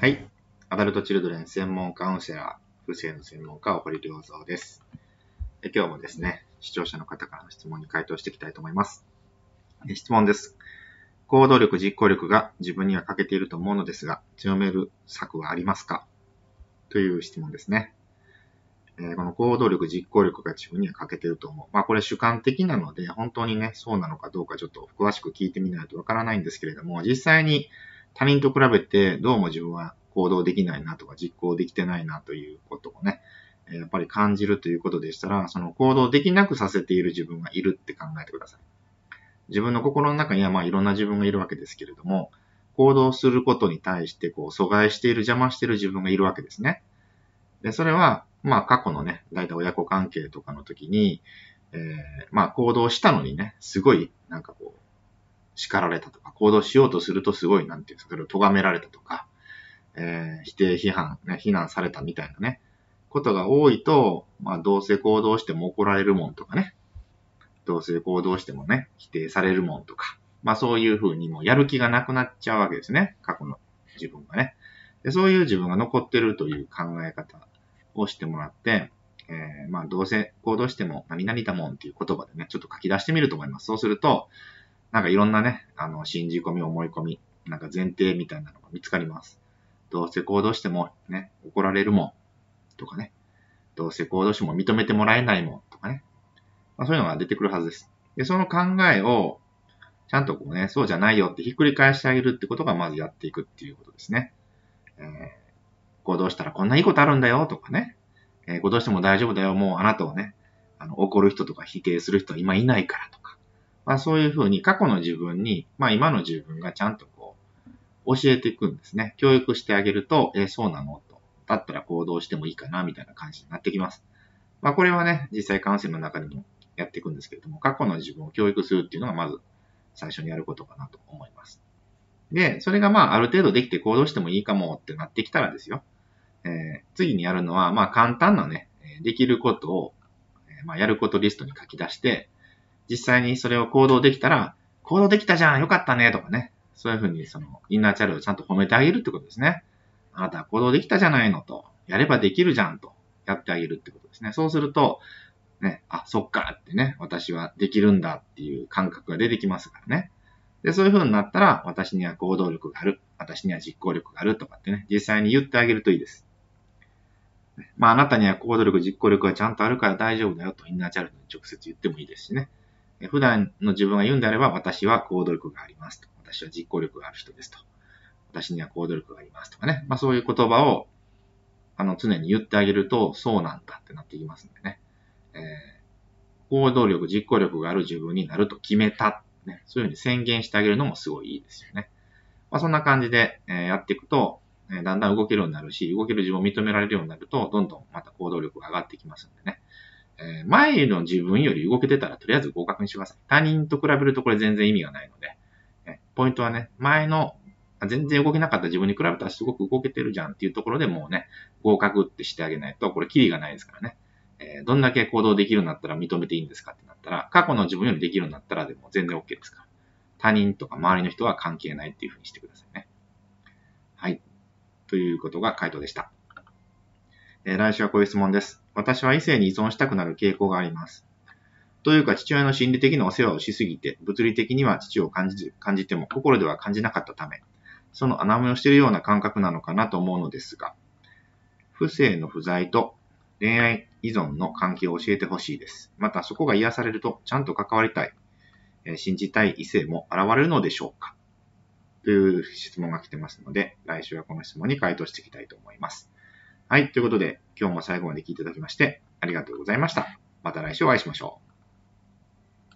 はい。アダルトチルドレン専門カウンセラー、不正の専門家、堀良三です。今日もですね、視聴者の方からの質問に回答していきたいと思います。質問です。行動力、実行力が自分には欠けていると思うのですが、強める策はありますか？という質問ですね。え、この行動力、実行力が自分には欠けていると思う。まあこれ主観的なので、本当にね、そうなのかどうかちょっと詳しく聞いてみないとわからないんですけれども、実際に他人と比べてどうも自分は行動できないなとか実行できてないなということをね、やっぱり感じるということでしたら、その行動できなくさせている自分がいるって考えてください。自分の心の中にはまあいろんな自分がいるわけですけれども、行動することに対してこう阻害している、邪魔している自分がいるわけですね。で、それは、まあ過去のね、だいたい親子関係とかの時に、えー、まあ行動したのにね、すごいなんかこう、叱られたとか、行動しようとするとすごい、なんていうんですか、それを咎められたとか、えー、否定、批判、ね、非難されたみたいなね、ことが多いと、まあ、どうせ行動しても怒られるもんとかね、どうせ行動してもね、否定されるもんとか、まあそういうふうにもうやる気がなくなっちゃうわけですね。過去の自分がね。でそういう自分が残ってるという考え方をしてもらって、えー、まあどうせ行動しても何々だもんっていう言葉でね、ちょっと書き出してみると思います。そうすると、なんかいろんなね、あの、信じ込み、思い込み、なんか前提みたいなのが見つかります。どうせ行動してもね、怒られるもんとかね、どうせ行動しても認めてもらえないもんとかね、まあ、そういうのが出てくるはずです。で、その考えを、ちゃんとこうね、そうじゃないよってひっくり返してあげるってことがまずやっていくっていうことですね。えー、行動したらこんないいことあるんだよとかね、えー、行動しても大丈夫だよ、もうあなたをね、あの、怒る人とか否定する人は今いないからと、まあそういうふうに過去の自分に、まあ今の自分がちゃんとこう、教えていくんですね。教育してあげると、えー、そうなの？と。だったら行動してもいいかな、みたいな感じになってきます。まあこれはね、実際カウンセルの中でもやっていくんですけれども、過去の自分を教育するっていうのがまず最初にやることかなと思います。で、それがまあある程度できて行動してもいいかもってなってきたらですよ。えー、次にやるのは、まあ簡単なね、できることを、えまあやることリストに書き出して、実際にそれを行動できたら、行動できたじゃんよかったねとかね。そういうふうに、その、インナーチャルをちゃんと褒めてあげるってことですね。あなたは行動できたじゃないのと。やればできるじゃんと。やってあげるってことですね。そうすると、ね、あ、そっかってね、私はできるんだっていう感覚が出てきますからね。で、そういう風になったら、私には行動力がある。私には実行力があるとかってね、実際に言ってあげるといいです。まあ、あなたには行動力、実行力がちゃんとあるから大丈夫だよとインナーチャルに直接言ってもいいですしね。普段の自分が言うんであれば、私は行動力がありますと。私は実行力がある人ですと。私には行動力がありますとかね。まあそういう言葉を、あの、常に言ってあげると、そうなんだってなってきますんでね。えー、行動力、実行力がある自分になると決めた。ね。そういうふうに宣言してあげるのもすごいいいですよね。まあそんな感じで、えー、やっていくと、えー、だんだん動けるようになるし、動ける自分を認められるようになると、どんどんまた行動力が上がってきますんでね。えー、前の自分より動けてたらとりあえず合格にしてください。他人と比べるとこれ全然意味がないので、えポイントはね、前の全然動けなかった自分に比べたらすごく動けてるじゃんっていうところでもうね、合格ってしてあげないと、これキリがないですからね。えー、どんだけ行動できるようになったら認めていいんですかってなったら、過去の自分よりできるようになったらでも全然 OK ですから。他人とか周りの人は関係ないっていうふうにしてくださいね。はい。ということが回答でした。えー、来週はこういう質問です。私は異性に依存したくなる傾向があります。というか、父親の心理的なお世話をしすぎて、物理的には父を感じ感じても心では感じなかったため、その穴埋めをしているような感覚なのかなと思うのですが、不正の不在と恋愛依存の関係を教えてほしいです。また、そこが癒されると、ちゃんと関わりたい、え、信じたい異性も現れるのでしょうか？という質問が来てますので、来週はこの質問に回答していきたいと思います。はい。ということで、今日も最後まで聞いていただきまして、ありがとうございました。また来週お会いしましょう。